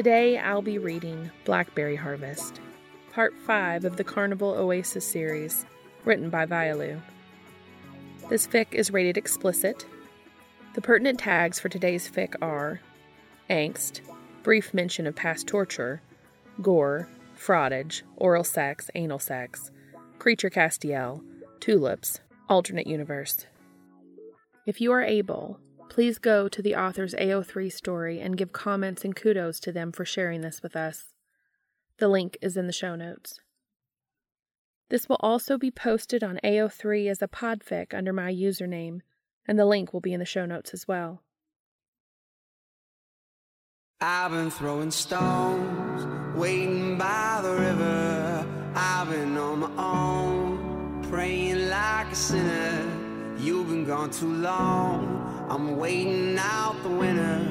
Today I'll be reading Blackberry Harvest, Part 5 of the Carnival Oasis series, written by Violu. This fic is rated explicit. The pertinent tags for today's fic are angst, brief mention of past torture, gore, frottage, oral sex, anal sex, creature Castiel, tulips, alternate universe. If you are able, please go to the author's AO3 story and give comments and kudos to them for sharing this with us. The link is in the show notes. This will also be posted on AO3 as a podfic under my username, and the link will be in the show notes as well. I've been throwing stones, waiting by the river. I've been on my own, praying like a sinner. You've been gone too long. I'm waiting out the winter.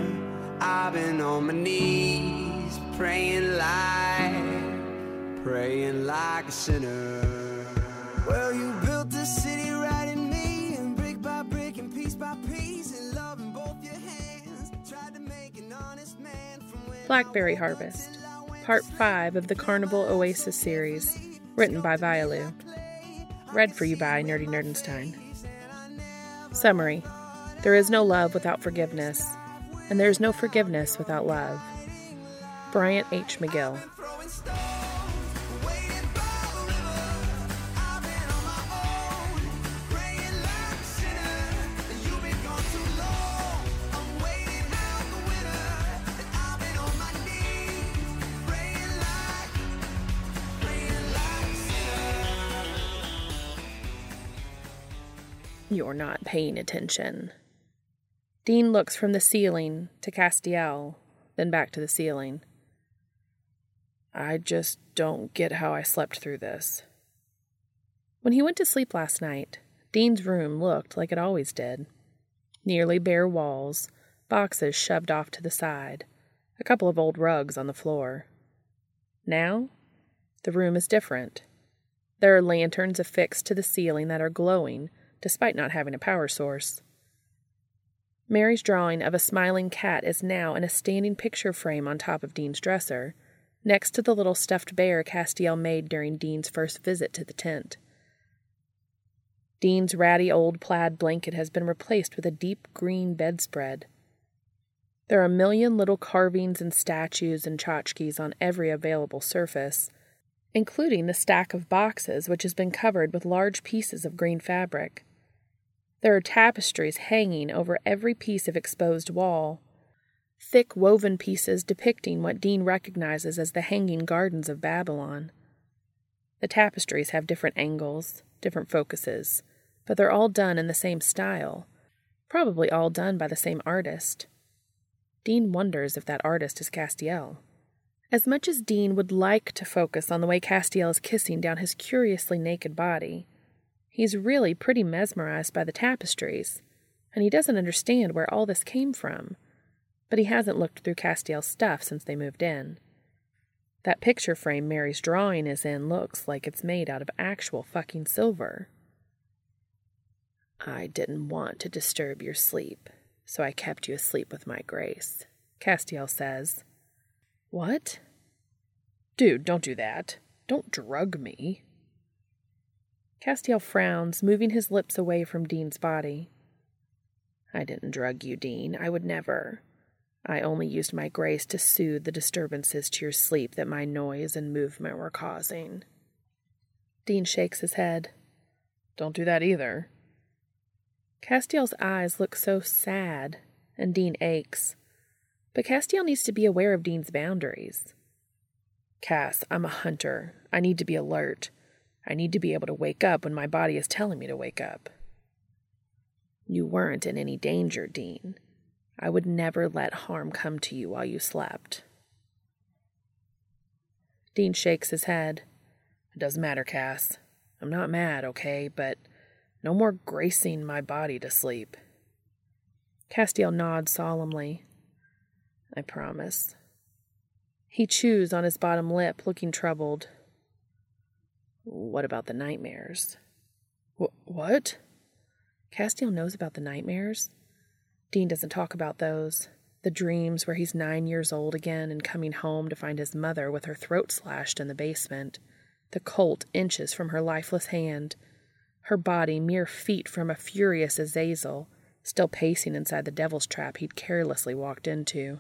I've been on my knees, praying like, praying like a sinner. Well, you built this city right in me, and brick by brick and piece by piece, and love in both your hands. Tried to make an honest man from Blackberry Harvest, Part 5 of the Carnival Oasis series, written by Violu. Read for you by Nerdy Nerdenstein. Summary There is no love without forgiveness, and there is no forgiveness without love. Bryant H. McGill. You're not paying attention. Dean looks from the ceiling to Castiel, then back to the ceiling. I just don't get how I slept through this. When he went to sleep last night, Dean's room looked like it always did nearly bare walls, boxes shoved off to the side, a couple of old rugs on the floor. Now, the room is different. There are lanterns affixed to the ceiling that are glowing despite not having a power source. Mary's drawing of a smiling cat is now in a standing picture frame on top of Dean's dresser, next to the little stuffed bear Castiel made during Dean's first visit to the tent. Dean's ratty old plaid blanket has been replaced with a deep green bedspread. There are a million little carvings and statues and tchotchkes on every available surface, including the stack of boxes which has been covered with large pieces of green fabric. There are tapestries hanging over every piece of exposed wall, thick woven pieces depicting what Dean recognizes as the hanging gardens of Babylon. The tapestries have different angles, different focuses, but they're all done in the same style, probably all done by the same artist. Dean wonders if that artist is Castiel. As much as Dean would like to focus on the way Castiel is kissing down his curiously naked body, he's really pretty mesmerized by the tapestries, and he doesn't understand where all this came from. But he hasn't looked through Castiel's stuff since they moved in. That picture frame Mary's drawing is in looks like it's made out of actual fucking silver. I didn't want to disturb your sleep, so I kept you asleep with my grace, Castiel says. What? Dude, don't do that. Don't drug me. Castiel frowns, moving his lips away from Dean's body. I didn't drug you, Dean. I would never. I only used my grace to soothe the disturbances to your sleep that my noise and movement were causing. Dean shakes his head. Don't do that either. Castiel's eyes look so sad, and Dean aches. But Castiel needs to be aware of Dean's boundaries. Cass, I'm a hunter. I need to be alert. I need to be able to wake up when my body is telling me to wake up. You weren't in any danger, Dean. I would never let harm come to you while you slept. Dean shakes his head. It doesn't matter, Cass. I'm not mad, okay, but no more gracing my body to sleep. Castiel nods solemnly. I promise. He chews on his bottom lip, looking troubled. What about the nightmares? Wh- what? Castiel knows about the nightmares. Dean doesn't talk about those. The dreams where he's nine years old again and coming home to find his mother with her throat slashed in the basement, the Colt inches from her lifeless hand, her body mere feet from a furious Azazel, still pacing inside the devil's trap he'd carelessly walked into.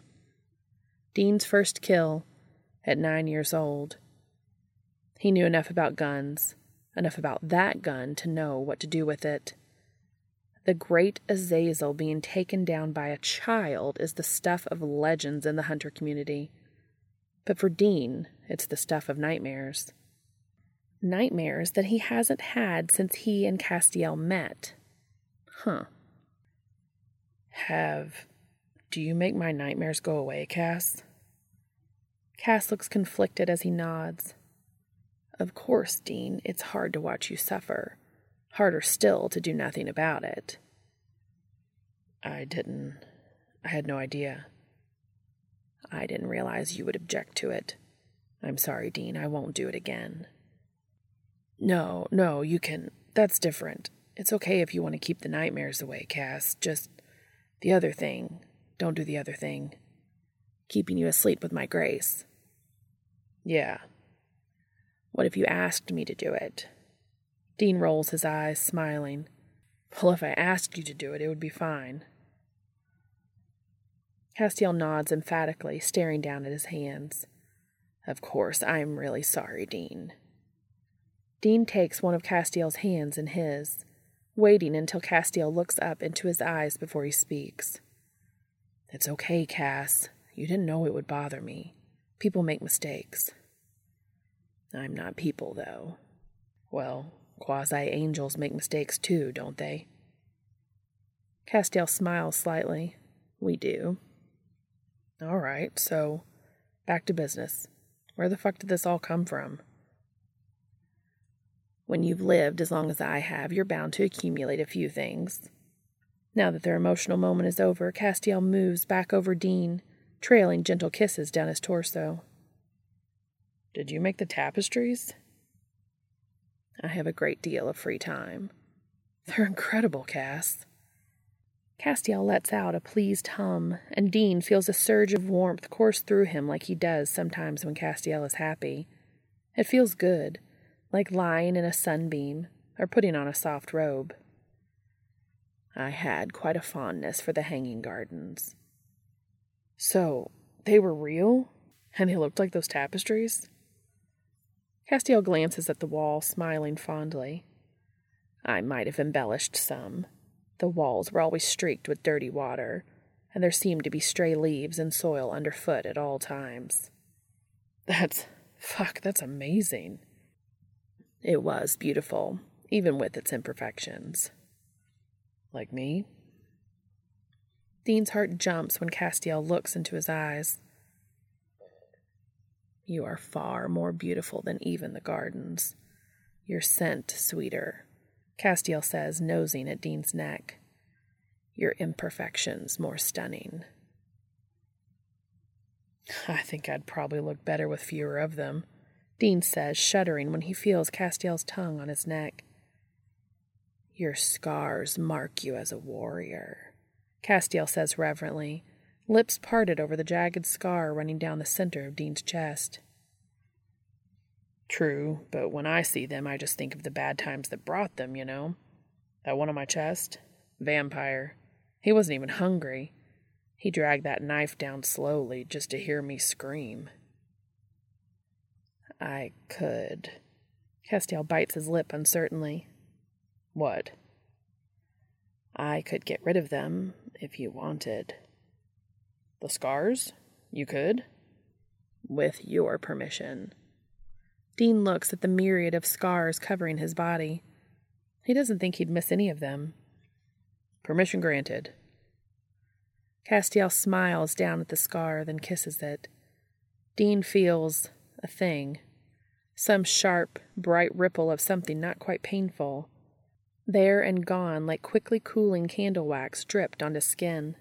Dean's first kill at nine years old. He knew enough about guns, enough about that gun to know what to do with it. The great Azazel being taken down by a child is the stuff of legends in the hunter community. But for Dean, it's the stuff of nightmares. Nightmares that he hasn't had since he and Castiel met. Huh. Have. Do you make my nightmares go away, Cass? Cass looks conflicted as he nods. Of course, Dean, it's hard to watch you suffer. Harder still to do nothing about it. I didn't. I had no idea. I didn't realize you would object to it. I'm sorry, Dean. I won't do it again. No, no, you can. That's different. It's okay if you want to keep the nightmares away, Cass. Just the other thing. Don't do the other thing. Keeping you asleep with my grace. Yeah. What if you asked me to do it? Dean rolls his eyes, smiling. Well, if I asked you to do it, it would be fine. Castiel nods emphatically, staring down at his hands. Of course, I'm really sorry, Dean. Dean takes one of Castiel's hands in his, waiting until Castiel looks up into his eyes before he speaks. It's okay, Cass. You didn't know it would bother me. People make mistakes. I'm not people, though. Well, quasi angels make mistakes too, don't they? Castiel smiles slightly. We do. All right, so back to business. Where the fuck did this all come from? When you've lived as long as I have, you're bound to accumulate a few things. Now that their emotional moment is over, Castiel moves back over Dean, trailing gentle kisses down his torso. Did you make the tapestries? I have a great deal of free time. They're incredible, Cass. Castiel lets out a pleased hum, and Dean feels a surge of warmth course through him like he does sometimes when Castiel is happy. It feels good, like lying in a sunbeam or putting on a soft robe. I had quite a fondness for the hanging gardens. So, they were real? And they looked like those tapestries? Castiel glances at the wall, smiling fondly. I might have embellished some. The walls were always streaked with dirty water, and there seemed to be stray leaves and soil underfoot at all times. That's. fuck, that's amazing. It was beautiful, even with its imperfections. Like me? Dean's heart jumps when Castiel looks into his eyes. You are far more beautiful than even the gardens. Your scent sweeter, Castiel says, nosing at Dean's neck. Your imperfections more stunning. I think I'd probably look better with fewer of them. Dean says, shuddering when he feels Castiel's tongue on his neck. Your scars mark you as a warrior, Castiel says reverently, lips parted over the jagged scar running down the center of Dean's chest. True, but when I see them, I just think of the bad times that brought them, you know? That one on my chest? Vampire. He wasn't even hungry. He dragged that knife down slowly just to hear me scream. I could. Castiel bites his lip uncertainly. What? I could get rid of them if you wanted. The scars? You could? With your permission. Dean looks at the myriad of scars covering his body. He doesn't think he'd miss any of them. Permission granted. Castiel smiles down at the scar, then kisses it. Dean feels a thing some sharp, bright ripple of something not quite painful. There and gone, like quickly cooling candle wax dripped onto skin.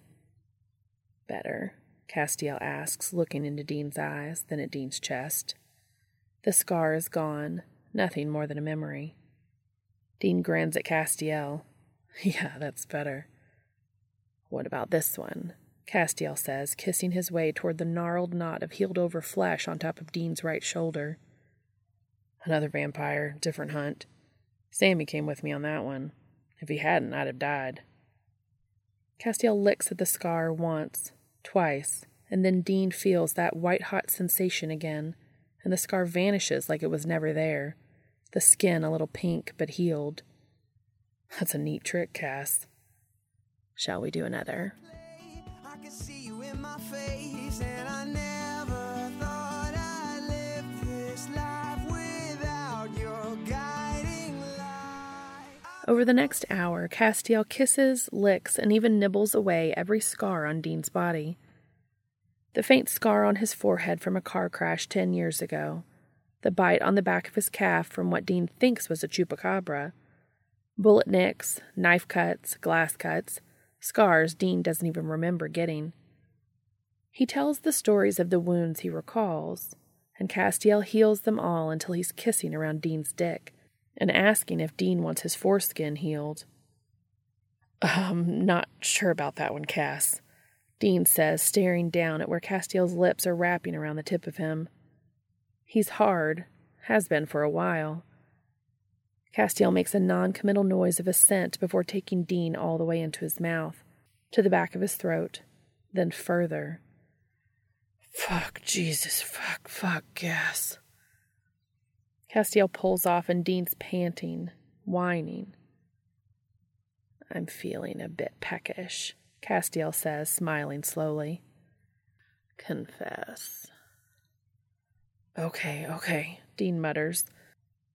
Better, Castiel asks, looking into Dean's eyes, then at Dean's chest. The scar is gone, nothing more than a memory. Dean grins at Castiel. Yeah, that's better. What about this one? Castiel says, kissing his way toward the gnarled knot of healed over flesh on top of Dean's right shoulder. Another vampire, different hunt. Sammy came with me on that one. If he hadn't, I'd have died. Castiel licks at the scar once, twice, and then Dean feels that white hot sensation again, and the scar vanishes like it was never there, the skin a little pink but healed. That's a neat trick, Cass. Shall we do another? Over the next hour, Castiel kisses, licks, and even nibbles away every scar on Dean's body. The faint scar on his forehead from a car crash ten years ago, the bite on the back of his calf from what Dean thinks was a chupacabra, bullet nicks, knife cuts, glass cuts, scars Dean doesn't even remember getting. He tells the stories of the wounds he recalls, and Castiel heals them all until he's kissing around Dean's dick and asking if Dean wants his foreskin healed. Um, not sure about that one, Cass. Dean says, staring down at where Castiel's lips are wrapping around the tip of him. He's hard, has been for a while. Castiel makes a non committal noise of assent before taking Dean all the way into his mouth, to the back of his throat, then further. Fuck, Jesus, fuck, fuck, Cass. Castiel pulls off and Dean's panting, whining. I'm feeling a bit peckish, Castiel says, smiling slowly. Confess. Okay, okay, Dean mutters,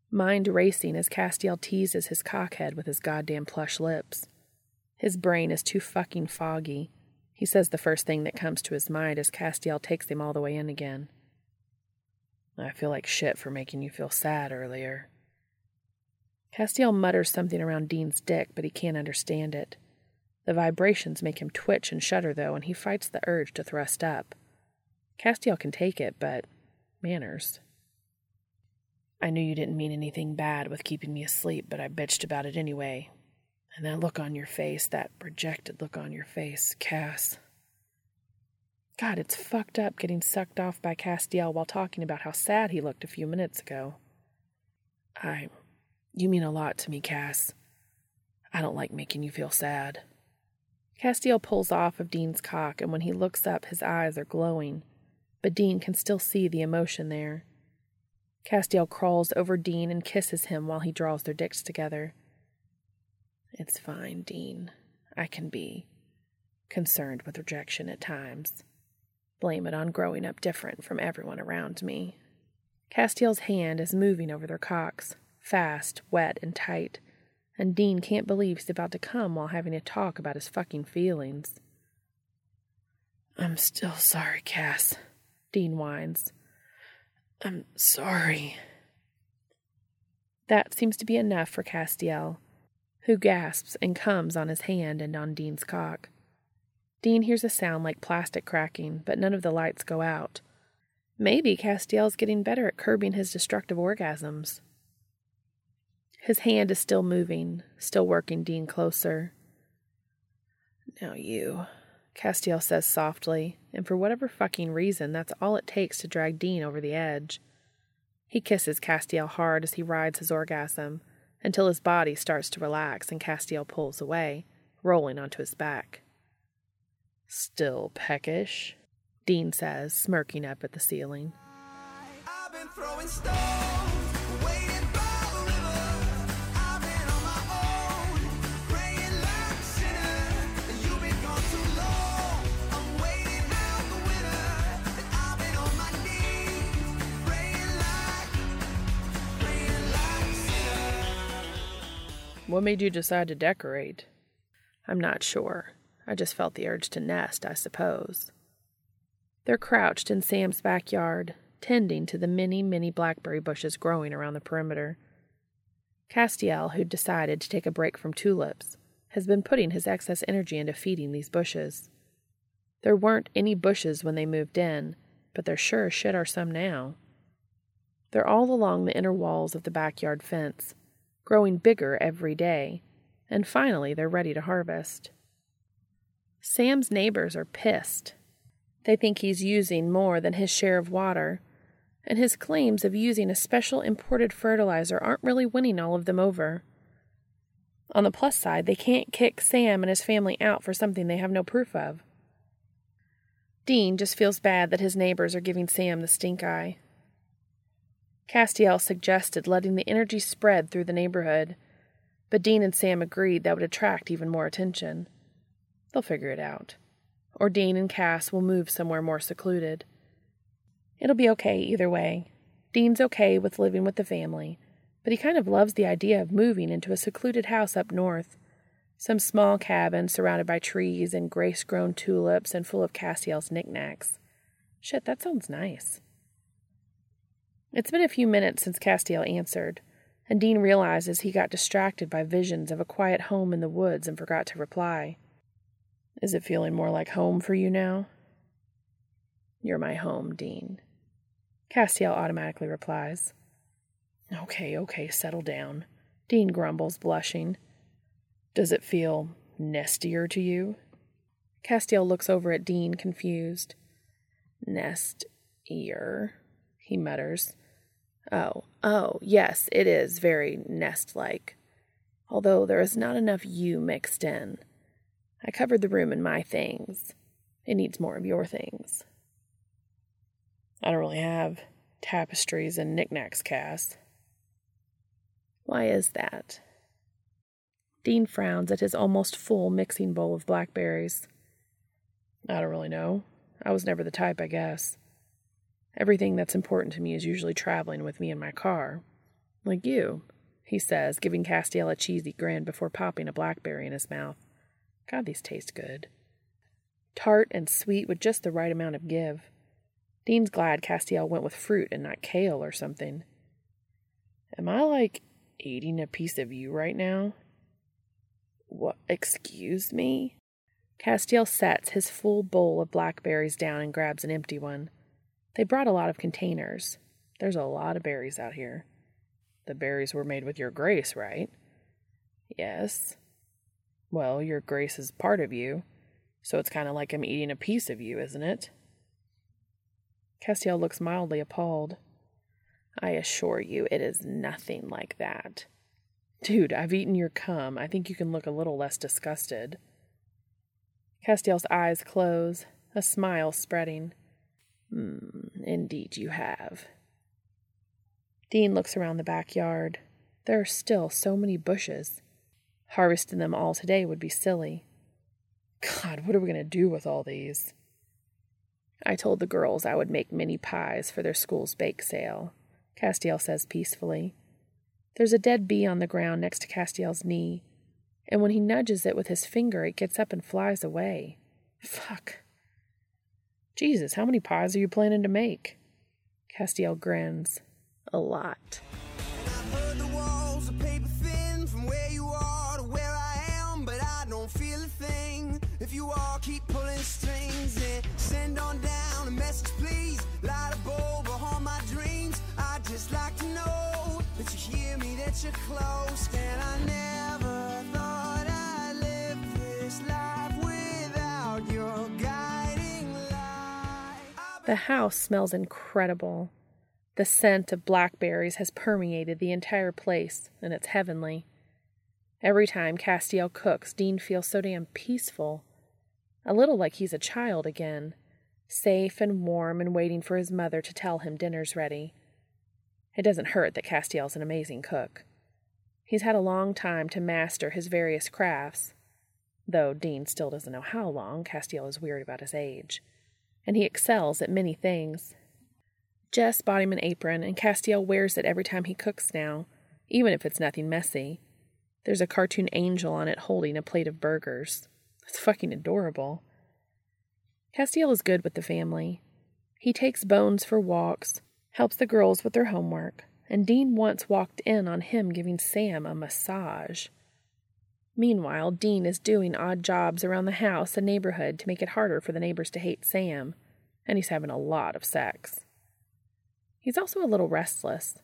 mind racing as Castiel teases his cockhead with his goddamn plush lips. His brain is too fucking foggy. He says the first thing that comes to his mind as Castiel takes him all the way in again. I feel like shit for making you feel sad earlier. Castiel mutters something around Dean's dick, but he can't understand it. The vibrations make him twitch and shudder, though, and he fights the urge to thrust up. Castiel can take it, but manners. I knew you didn't mean anything bad with keeping me asleep, but I bitched about it anyway. And that look on your face, that projected look on your face, Cass. God, it's fucked up getting sucked off by Castiel while talking about how sad he looked a few minutes ago. I. You mean a lot to me, Cass. I don't like making you feel sad. Castiel pulls off of Dean's cock, and when he looks up, his eyes are glowing, but Dean can still see the emotion there. Castiel crawls over Dean and kisses him while he draws their dicks together. It's fine, Dean. I can be concerned with rejection at times blame it on growing up different from everyone around me. Castiel's hand is moving over their cocks, fast, wet, and tight, and Dean can't believe he's about to come while having a talk about his fucking feelings. I'm still sorry, Cass, Dean whines. I'm sorry. That seems to be enough for Castiel, who gasps and comes on his hand and on Dean's cock. Dean hears a sound like plastic cracking, but none of the lights go out. Maybe Castiel's getting better at curbing his destructive orgasms. His hand is still moving, still working Dean closer. Now you, Castiel says softly, and for whatever fucking reason, that's all it takes to drag Dean over the edge. He kisses Castiel hard as he rides his orgasm, until his body starts to relax and Castiel pulls away, rolling onto his back. Still peckish, Dean says, smirking up at the ceiling. What made you decide to decorate? I'm not sure. I just felt the urge to nest, I suppose. They're crouched in Sam's backyard, tending to the many, many blackberry bushes growing around the perimeter. Castiel, who'd decided to take a break from tulips, has been putting his excess energy into feeding these bushes. There weren't any bushes when they moved in, but there sure as shit are some now. They're all along the inner walls of the backyard fence, growing bigger every day, and finally they're ready to harvest. Sam's neighbors are pissed. They think he's using more than his share of water, and his claims of using a special imported fertilizer aren't really winning all of them over. On the plus side, they can't kick Sam and his family out for something they have no proof of. Dean just feels bad that his neighbors are giving Sam the stink eye. Castiel suggested letting the energy spread through the neighborhood, but Dean and Sam agreed that would attract even more attention. They'll figure it out. Or Dean and Cass will move somewhere more secluded. It'll be okay either way. Dean's okay with living with the family, but he kind of loves the idea of moving into a secluded house up north. Some small cabin surrounded by trees and grace grown tulips and full of Castiel's knickknacks. Shit, that sounds nice. It's been a few minutes since Castiel answered, and Dean realizes he got distracted by visions of a quiet home in the woods and forgot to reply. Is it feeling more like home for you now? You're my home, Dean. Castiel automatically replies. Okay, okay, settle down. Dean grumbles, blushing. Does it feel nestier to you? Castiel looks over at Dean, confused. Nest ear, he mutters. Oh, oh, yes, it is very nest like. Although there is not enough you mixed in. I covered the room in my things. It needs more of your things. I don't really have tapestries and knickknacks, Cass. Why is that? Dean frowns at his almost full mixing bowl of blackberries. I don't really know. I was never the type, I guess. Everything that's important to me is usually traveling with me in my car. Like you, he says, giving Castiel a cheesy grin before popping a blackberry in his mouth. God, these taste good. Tart and sweet with just the right amount of give. Dean's glad Castiel went with fruit and not kale or something. Am I like eating a piece of you right now? What? Excuse me? Castiel sets his full bowl of blackberries down and grabs an empty one. They brought a lot of containers. There's a lot of berries out here. The berries were made with your grace, right? Yes. Well, your grace is part of you, so it's kind of like I'm eating a piece of you, isn't it? Castiel looks mildly appalled. I assure you, it is nothing like that. Dude, I've eaten your cum. I think you can look a little less disgusted. Castiel's eyes close, a smile spreading. Mm, indeed, you have. Dean looks around the backyard. There are still so many bushes. Harvesting them all today would be silly. God, what are we going to do with all these? I told the girls I would make mini pies for their school's bake sale, Castiel says peacefully. There's a dead bee on the ground next to Castiel's knee, and when he nudges it with his finger, it gets up and flies away. Fuck. Jesus, how many pies are you planning to make? Castiel grins. A lot. You all keep pulling strings and send on down a message, please. Light a bulb behind my dreams. i just like to know that you hear me, that you're close, and I never thought I'd live this life without your guiding light. The house smells incredible. The scent of blackberries has permeated the entire place, and it's heavenly. Every time Castiel cooks, Dean feels so damn peaceful a little like he's a child again, safe and warm and waiting for his mother to tell him dinner's ready. It doesn't hurt that Castiel's an amazing cook. He's had a long time to master his various crafts, though Dean still doesn't know how long. Castiel is weird about his age. And he excels at many things. Jess bought him an apron, and Castiel wears it every time he cooks now, even if it's nothing messy. There's a cartoon angel on it holding a plate of burgers. It's fucking adorable. Castiel is good with the family. He takes Bones for walks, helps the girls with their homework, and Dean once walked in on him giving Sam a massage. Meanwhile, Dean is doing odd jobs around the house and neighborhood to make it harder for the neighbors to hate Sam, and he's having a lot of sex. He's also a little restless.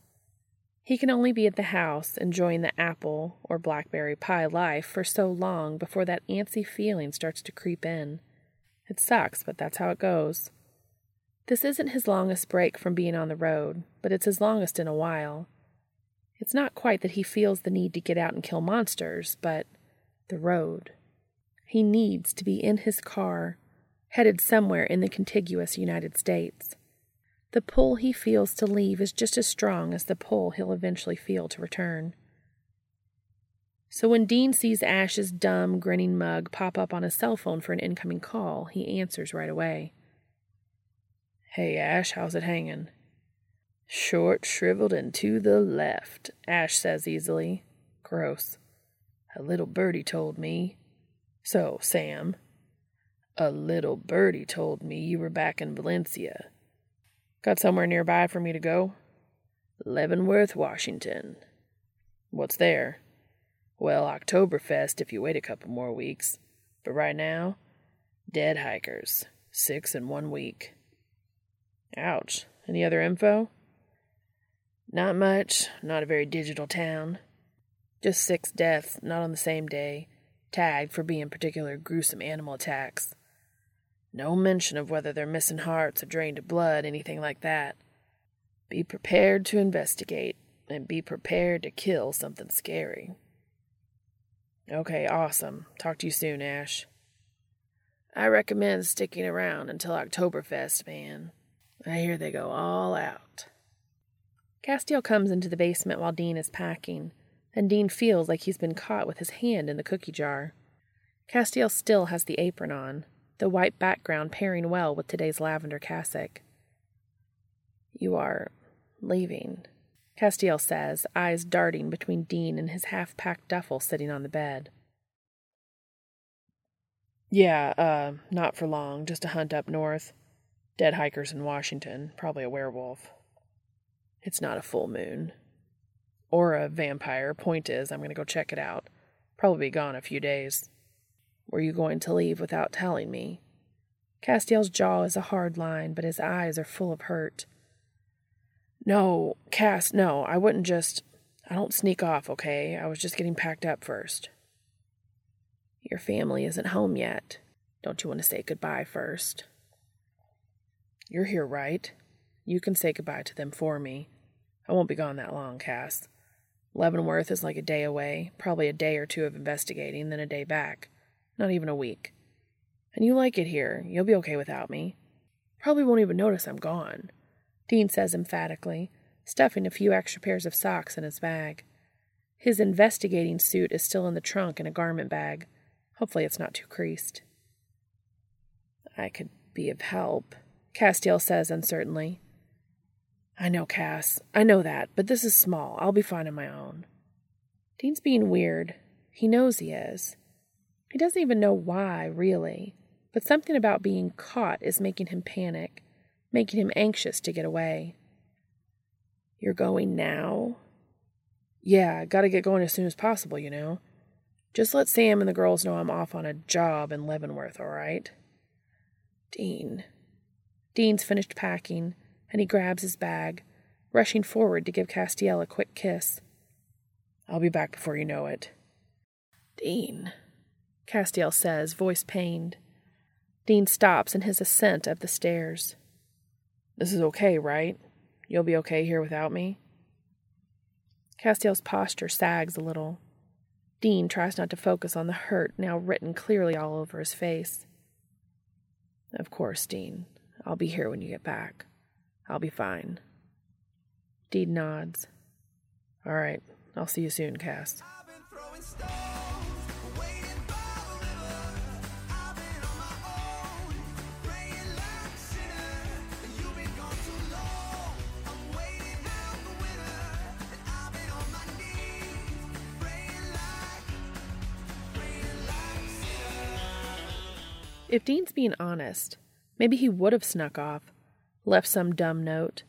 He can only be at the house enjoying the apple or blackberry pie life for so long before that antsy feeling starts to creep in. It sucks, but that's how it goes. This isn't his longest break from being on the road, but it's his longest in a while. It's not quite that he feels the need to get out and kill monsters, but the road. He needs to be in his car, headed somewhere in the contiguous United States. The pull he feels to leave is just as strong as the pull he'll eventually feel to return. So when Dean sees Ash's dumb, grinning mug pop up on his cell phone for an incoming call, he answers right away. Hey, Ash, how's it hanging? Short, shriveled, and to the left, Ash says easily. Gross. A little birdie told me. So, Sam. A little birdie told me you were back in Valencia. Got somewhere nearby for me to go? Leavenworth, Washington. What's there? Well, Oktoberfest if you wait a couple more weeks. But right now, dead hikers. Six in one week. Ouch. Any other info? Not much. Not a very digital town. Just six deaths, not on the same day, tagged for being particular gruesome animal attacks. No mention of whether they're missing hearts or drained of blood, anything like that. Be prepared to investigate, and be prepared to kill something scary. Okay, awesome. Talk to you soon, Ash. I recommend sticking around until Oktoberfest, man. I hear they go all out. Castiel comes into the basement while Dean is packing, and Dean feels like he's been caught with his hand in the cookie jar. Castiel still has the apron on, the white background pairing well with today's lavender cassock. You are leaving, Castiel says, eyes darting between Dean and his half packed duffel sitting on the bed. Yeah, uh, not for long, just a hunt up north. Dead hikers in Washington, probably a werewolf. It's not a full moon. Or a vampire. Point is, I'm going to go check it out. Probably be gone a few days. Were you going to leave without telling me? Castiel's jaw is a hard line, but his eyes are full of hurt. No, Cass, no, I wouldn't just. I don't sneak off, okay? I was just getting packed up first. Your family isn't home yet. Don't you want to say goodbye first? You're here, right? You can say goodbye to them for me. I won't be gone that long, Cass. Leavenworth is like a day away, probably a day or two of investigating, then a day back. Not even a week. And you like it here. You'll be okay without me. Probably won't even notice I'm gone. Dean says emphatically, stuffing a few extra pairs of socks in his bag. His investigating suit is still in the trunk in a garment bag. Hopefully, it's not too creased. I could be of help, Castiel says uncertainly. I know, Cass. I know that, but this is small. I'll be fine on my own. Dean's being weird. He knows he is. He doesn't even know why, really, but something about being caught is making him panic making him anxious to get away. You're going now? Yeah, gotta get going as soon as possible, you know. Just let Sam and the girls know I'm off on a job in Leavenworth, all right? Dean. Dean's finished packing, and he grabs his bag, rushing forward to give Castiel a quick kiss. I'll be back before you know it. Dean, Castiel says, voice pained. Dean stops in his ascent up the stairs. This is okay, right? You'll be okay here without me? Castiel's posture sags a little. Dean tries not to focus on the hurt now written clearly all over his face. Of course, Dean. I'll be here when you get back. I'll be fine. Dean nods. All right. I'll see you soon, Cass. If Dean's being honest, maybe he would have snuck off, left some dumb note.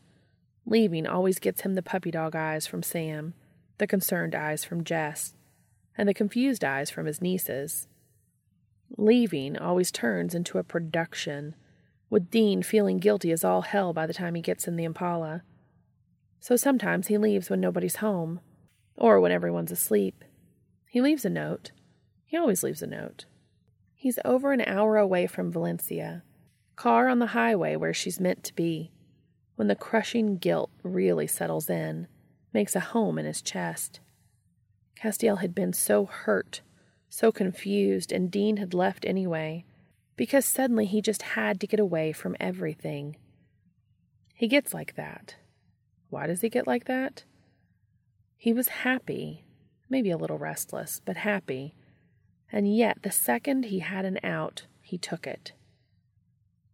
Leaving always gets him the puppy dog eyes from Sam, the concerned eyes from Jess, and the confused eyes from his nieces. Leaving always turns into a production, with Dean feeling guilty as all hell by the time he gets in the Impala. So sometimes he leaves when nobody's home, or when everyone's asleep. He leaves a note. He always leaves a note. He's over an hour away from Valencia, car on the highway where she's meant to be, when the crushing guilt really settles in, makes a home in his chest. Castiel had been so hurt, so confused, and Dean had left anyway, because suddenly he just had to get away from everything. He gets like that. Why does he get like that? He was happy, maybe a little restless, but happy and yet the second he had an out, he took it.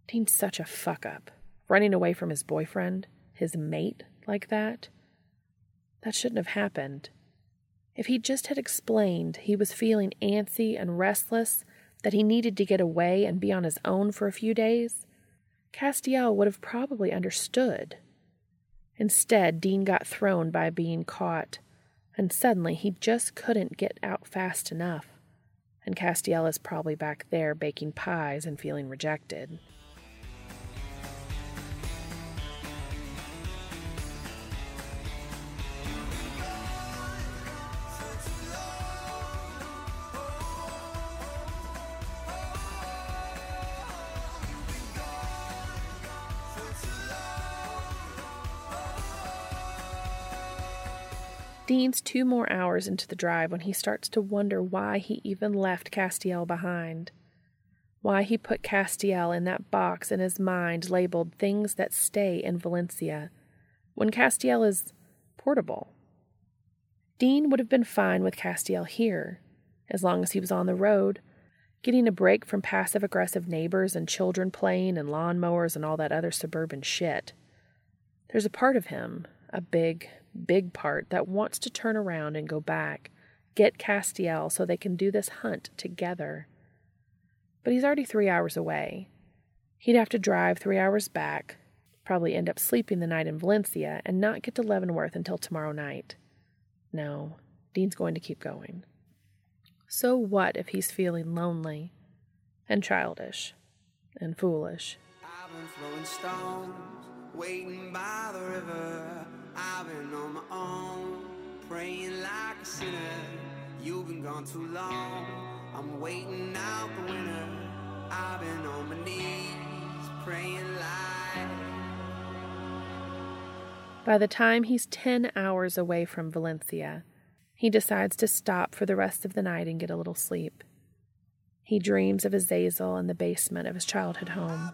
Dean's such a fuck up, running away from his boyfriend, his mate, like that. That shouldn't have happened. If he just had explained he was feeling antsy and restless, that he needed to get away and be on his own for a few days, Castiel would have probably understood. Instead, Dean got thrown by being caught, and suddenly he just couldn't get out fast enough and Castiel is probably back there baking pies and feeling rejected. Dean's two more hours into the drive when he starts to wonder why he even left Castiel behind. Why he put Castiel in that box in his mind labeled Things That Stay in Valencia, when Castiel is portable. Dean would have been fine with Castiel here, as long as he was on the road, getting a break from passive aggressive neighbors and children playing and lawnmowers and all that other suburban shit. There's a part of him, a big, big part that wants to turn around and go back, get Castiel so they can do this hunt together. But he's already three hours away. He'd have to drive three hours back, probably end up sleeping the night in Valencia, and not get to Leavenworth until tomorrow night. No, Dean's going to keep going. So what if he's feeling lonely and childish and foolish? Waiting by the river. I've been on my own, praying like a sinner. You've been gone too long. I'm waiting out the winter. I've been on my knees, praying like. By the time he's 10 hours away from Valencia, he decides to stop for the rest of the night and get a little sleep. He dreams of Azazel in the basement of his childhood home.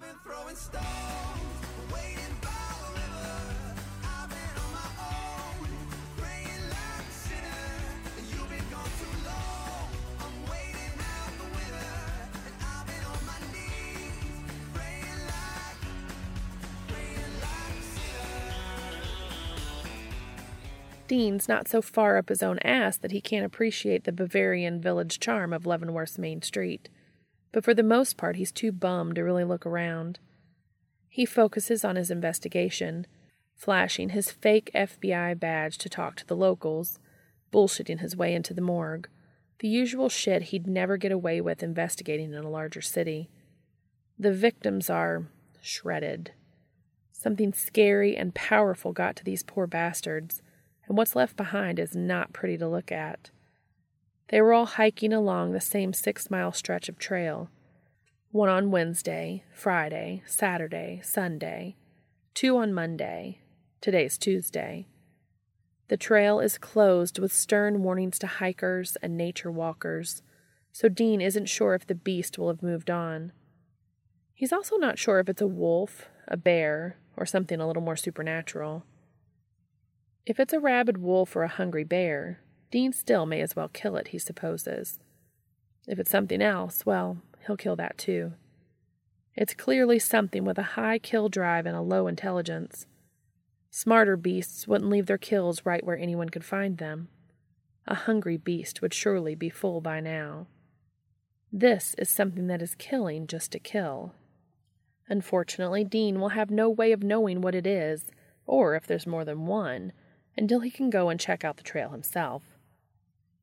Dean's not so far up his own ass that he can't appreciate the Bavarian village charm of Leavenworth's main street, but for the most part he's too bummed to really look around. He focuses on his investigation, flashing his fake FBI badge to talk to the locals, bullshitting his way into the morgue, the usual shit he'd never get away with investigating in a larger city. The victims are shredded. Something scary and powerful got to these poor bastards and what's left behind is not pretty to look at. They were all hiking along the same six mile stretch of trail one on Wednesday, Friday, Saturday, Sunday, two on Monday. Today's Tuesday. The trail is closed with stern warnings to hikers and nature walkers, so Dean isn't sure if the beast will have moved on. He's also not sure if it's a wolf, a bear, or something a little more supernatural. If it's a rabid wolf or a hungry bear, Dean still may as well kill it, he supposes. If it's something else, well, he'll kill that too. It's clearly something with a high kill drive and a low intelligence. Smarter beasts wouldn't leave their kills right where anyone could find them. A hungry beast would surely be full by now. This is something that is killing just to kill. Unfortunately, Dean will have no way of knowing what it is, or if there's more than one, until he can go and check out the trail himself.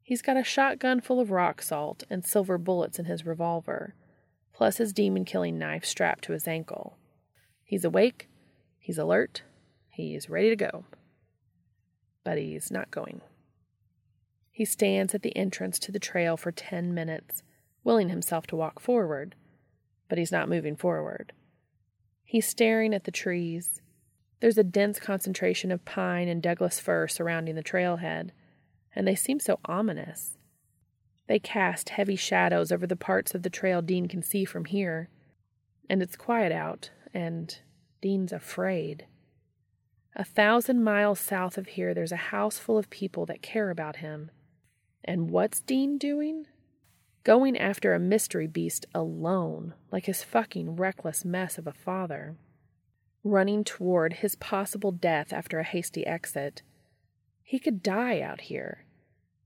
He's got a shotgun full of rock salt and silver bullets in his revolver, plus his demon killing knife strapped to his ankle. He's awake, he's alert, he's ready to go. But he's not going. He stands at the entrance to the trail for ten minutes, willing himself to walk forward, but he's not moving forward. He's staring at the trees. There's a dense concentration of pine and Douglas fir surrounding the trailhead, and they seem so ominous. They cast heavy shadows over the parts of the trail Dean can see from here. And it's quiet out, and Dean's afraid. A thousand miles south of here, there's a house full of people that care about him. And what's Dean doing? Going after a mystery beast alone, like his fucking reckless mess of a father. Running toward his possible death after a hasty exit. He could die out here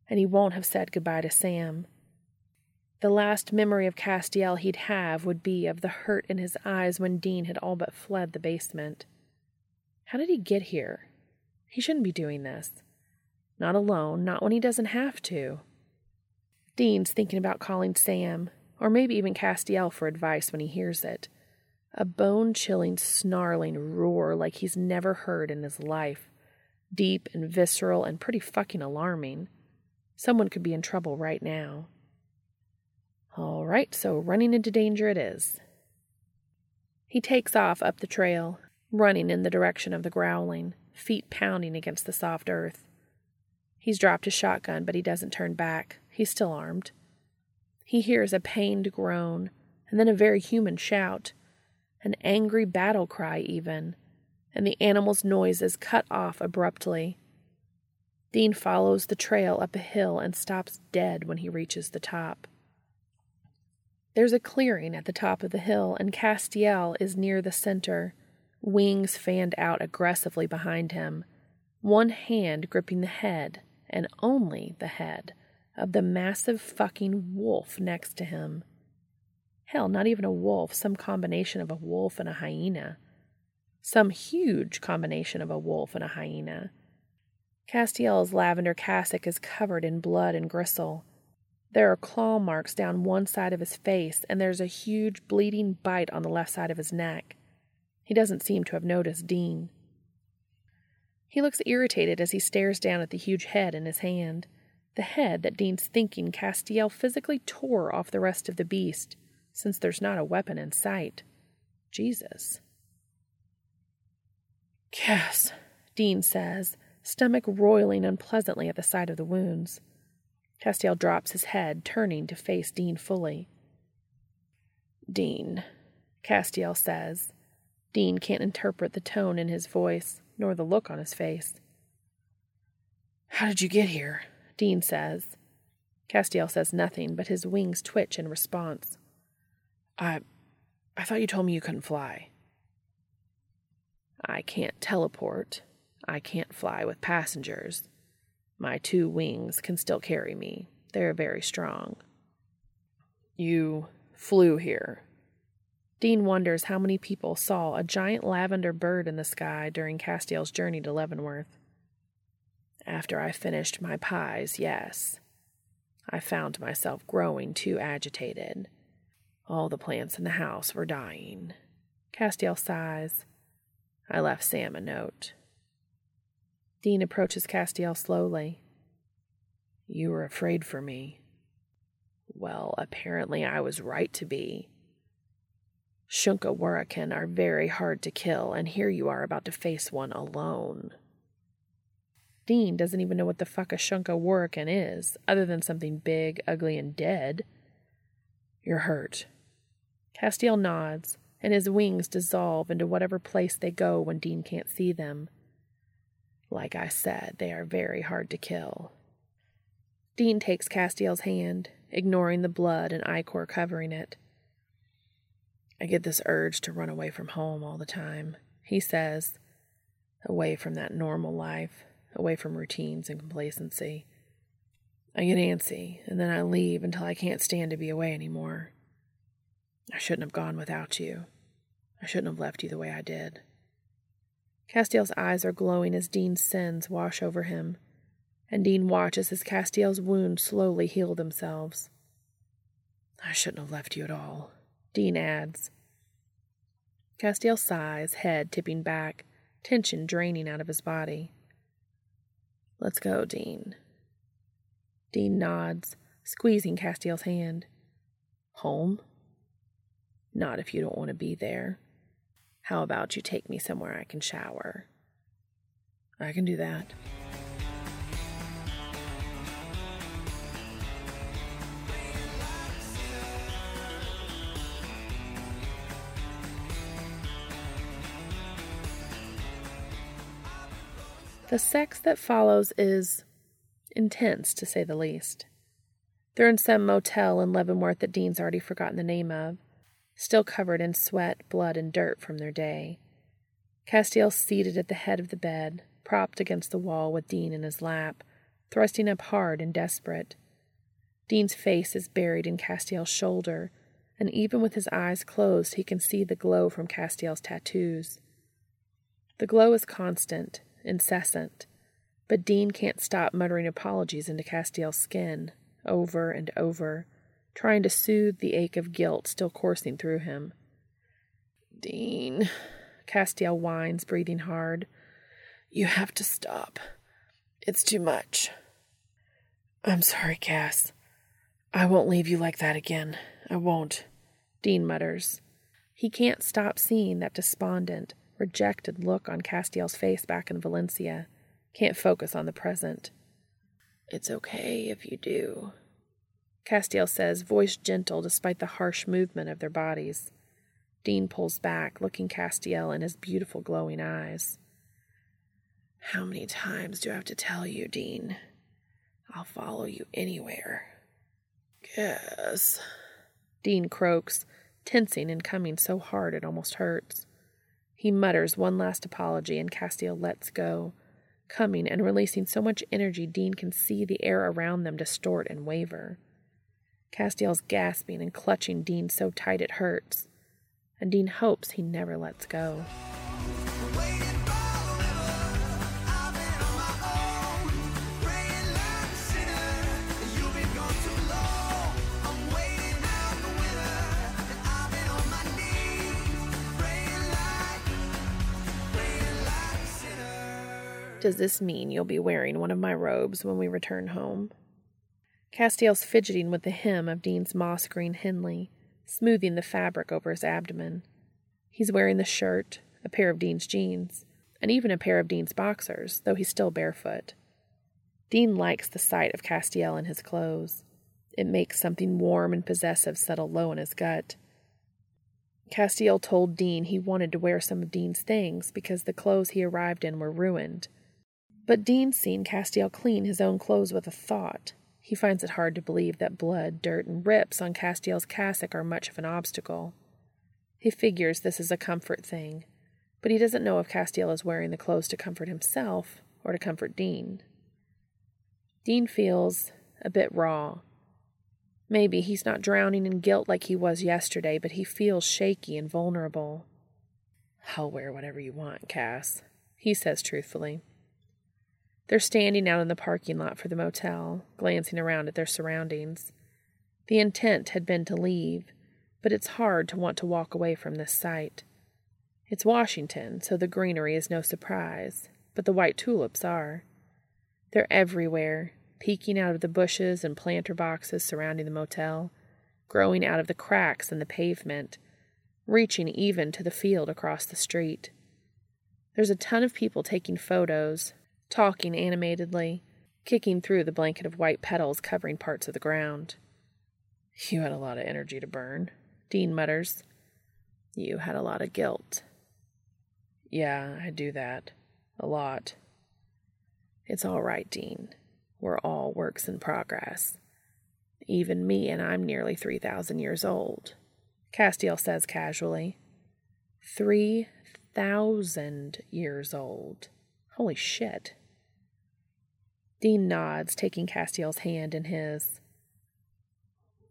and he won't have said goodbye to Sam. The last memory of Castiel he'd have would be of the hurt in his eyes when Dean had all but fled the basement. How did he get here? He shouldn't be doing this. Not alone, not when he doesn't have to. Dean's thinking about calling Sam, or maybe even Castiel for advice when he hears it. A bone chilling, snarling roar like he's never heard in his life. Deep and visceral and pretty fucking alarming. Someone could be in trouble right now. All right, so running into danger it is. He takes off up the trail, running in the direction of the growling, feet pounding against the soft earth. He's dropped his shotgun, but he doesn't turn back. He's still armed. He hears a pained groan, and then a very human shout, an angry battle cry, even, and the animal's noises cut off abruptly. Dean follows the trail up a hill and stops dead when he reaches the top. There's a clearing at the top of the hill, and Castiel is near the center, wings fanned out aggressively behind him, one hand gripping the head, and only the head, of the massive fucking wolf next to him. Hell, not even a wolf, some combination of a wolf and a hyena. Some huge combination of a wolf and a hyena. Castiel's lavender cassock is covered in blood and gristle. There are claw marks down one side of his face, and there's a huge bleeding bite on the left side of his neck. He doesn't seem to have noticed Dean. He looks irritated as he stares down at the huge head in his hand, the head that Dean's thinking Castiel physically tore off the rest of the beast, since there's not a weapon in sight. Jesus. Cass, Dean says, stomach roiling unpleasantly at the sight of the wounds. Castiel drops his head, turning to face Dean fully. Dean, Castiel says. Dean can't interpret the tone in his voice, nor the look on his face. How did you get here? Dean says. Castiel says nothing, but his wings twitch in response. I. I thought you told me you couldn't fly. I can't teleport, I can't fly with passengers. My two wings can still carry me. They're very strong. You flew here. Dean wonders how many people saw a giant lavender bird in the sky during Castiel's journey to Leavenworth. After I finished my pies, yes. I found myself growing too agitated. All the plants in the house were dying. Castiel sighs. I left Sam a note. Dean approaches Castiel slowly. You were afraid for me. Well, apparently I was right to be. Shunka Warakin are very hard to kill, and here you are about to face one alone. Dean doesn't even know what the fuck a Shunka Warakin is, other than something big, ugly, and dead. You're hurt. Castiel nods, and his wings dissolve into whatever place they go when Dean can't see them. Like I said, they are very hard to kill. Dean takes Castiel's hand, ignoring the blood and ichor covering it. I get this urge to run away from home all the time, he says, away from that normal life, away from routines and complacency. I get antsy, and then I leave until I can't stand to be away anymore. I shouldn't have gone without you. I shouldn't have left you the way I did. Castiel's eyes are glowing as Dean's sins wash over him, and Dean watches as Castiel's wounds slowly heal themselves. I shouldn't have left you at all, Dean adds. Castiel sighs, head tipping back, tension draining out of his body. Let's go, Dean. Dean nods, squeezing Castiel's hand. Home? Not if you don't want to be there. How about you take me somewhere I can shower? I can do that. The sex that follows is intense, to say the least. They're in some motel in Leavenworth that Dean's already forgotten the name of, still covered in sweat, blood, and dirt from their day. Castiel seated at the head of the bed, propped against the wall with Dean in his lap, thrusting up hard and desperate. Dean's face is buried in Castiel's shoulder, and even with his eyes closed, he can see the glow from Castiel's tattoos. The glow is constant, incessant, but Dean can't stop muttering apologies into Castiel's skin, over and over, trying to soothe the ache of guilt still coursing through him. Dean, Castiel whines, breathing hard. You have to stop. It's too much. I'm sorry, Cass. I won't leave you like that again. I won't, Dean mutters. He can't stop seeing that despondent, rejected look on Castiel's face back in Valencia. Can't focus on the present. It's okay if you do, Castiel says, voice gentle despite the harsh movement of their bodies. Dean pulls back, looking Castiel in his beautiful glowing eyes. How many times do I have to tell you, Dean? I'll follow you anywhere. Guess. Dean croaks, tensing and coming so hard it almost hurts. He mutters one last apology, and Castiel lets go, coming and releasing so much energy Dean can see the air around them distort and waver. Castiel's gasping and clutching Dean so tight it hurts, and Dean hopes he never lets go. Does this mean you'll be wearing one of my robes when we return home? Castiel's fidgeting with the hem of Dean's moss green Henley, smoothing the fabric over his abdomen. He's wearing the shirt, a pair of Dean's jeans, and even a pair of Dean's boxers, though he's still barefoot. Dean likes the sight of Castiel in his clothes. It makes something warm and possessive settle low in his gut. Castiel told Dean he wanted to wear some of Dean's things because the clothes he arrived in were ruined, but Dean's seen Castiel clean his own clothes with a thought. He finds it hard to believe that blood, dirt, and rips on Castiel's cassock are much of an obstacle. He figures this is a comfort thing, but he doesn't know if Castiel is wearing the clothes to comfort himself or to comfort Dean. Dean feels a bit raw. Maybe he's not drowning in guilt like he was yesterday, but he feels shaky and vulnerable. I'll wear whatever you want, Cass, he says truthfully. They're standing out in the parking lot for the motel, glancing around at their surroundings. The intent had been to leave, but it's hard to want to walk away from this sight. It's Washington, so the greenery is no surprise, but the white tulips are. They're everywhere, peeking out of the bushes and planter boxes surrounding the motel, growing out of the cracks in the pavement, reaching even to the field across the street. There's a ton of people taking photos, talking animatedly, kicking through the blanket of white petals covering parts of the ground. You had a lot of energy to burn, Dean mutters. You had a lot of guilt. Yeah, I do that. A lot. It's all right, Dean. We're all works in progress. Even me, and I'm nearly 3,000 years old. Castiel says casually. 3,000 years old. Holy shit. Dean nods, taking Castiel's hand in his.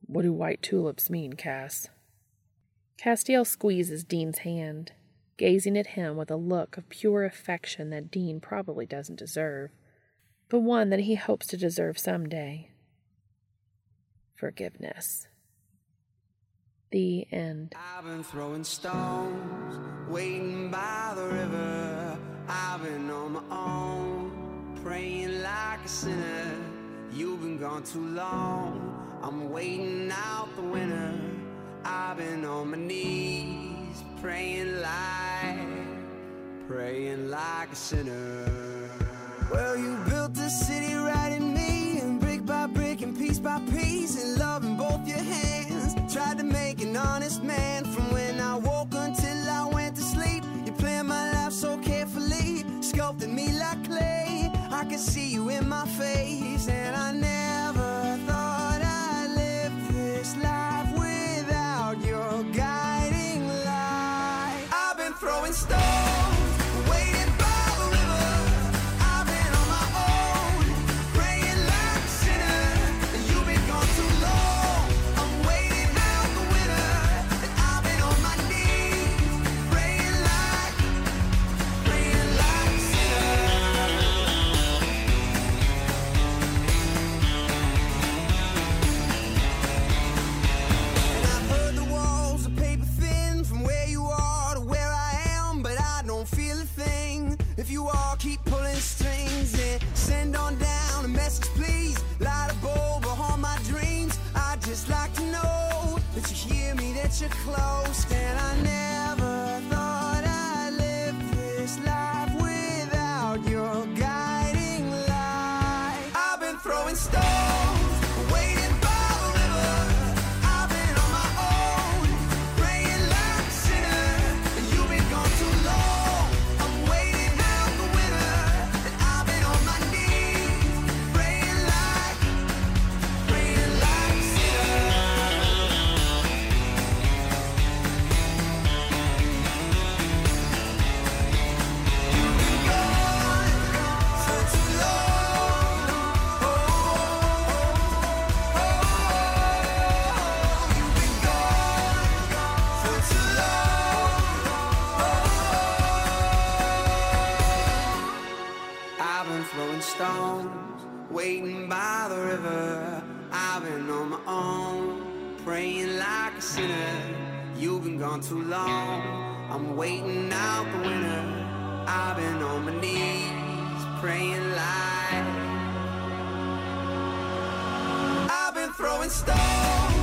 What do white tulips mean, Cass? Castiel squeezes Dean's hand, gazing at him with a look of pure affection that Dean probably doesn't deserve, but one that he hopes to deserve someday. Forgiveness. The end. I've been on my own, praying like a sinner. You've been gone too long. I'm waiting out the winter. I've been on my knees, praying like, praying like a sinner. Well, you built the city right in me, and brick by brick and piece by piece, and love in both your hands. Tried to make an honest man sculpted me like clay. I can see you in my face, and I never thought I'd live this life close. And I never too long. I'm waiting out the winter. I've been on my knees, praying like. I've been throwing stones,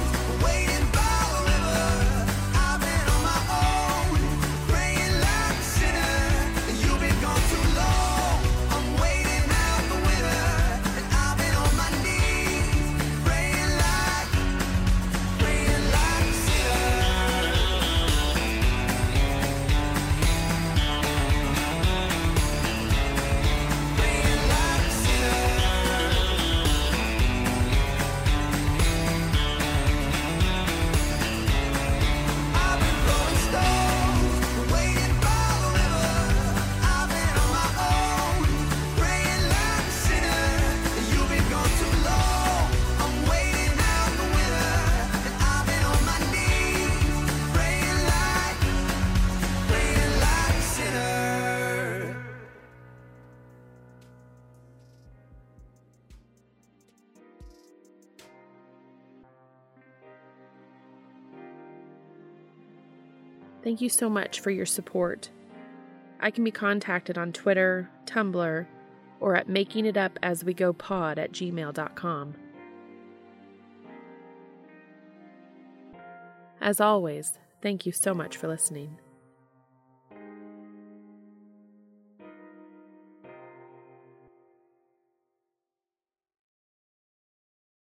Thank you so much for your support. I can be contacted on Twitter, Tumblr, or at makingitupaswegopod at gmail.com. As always, thank you so much for listening.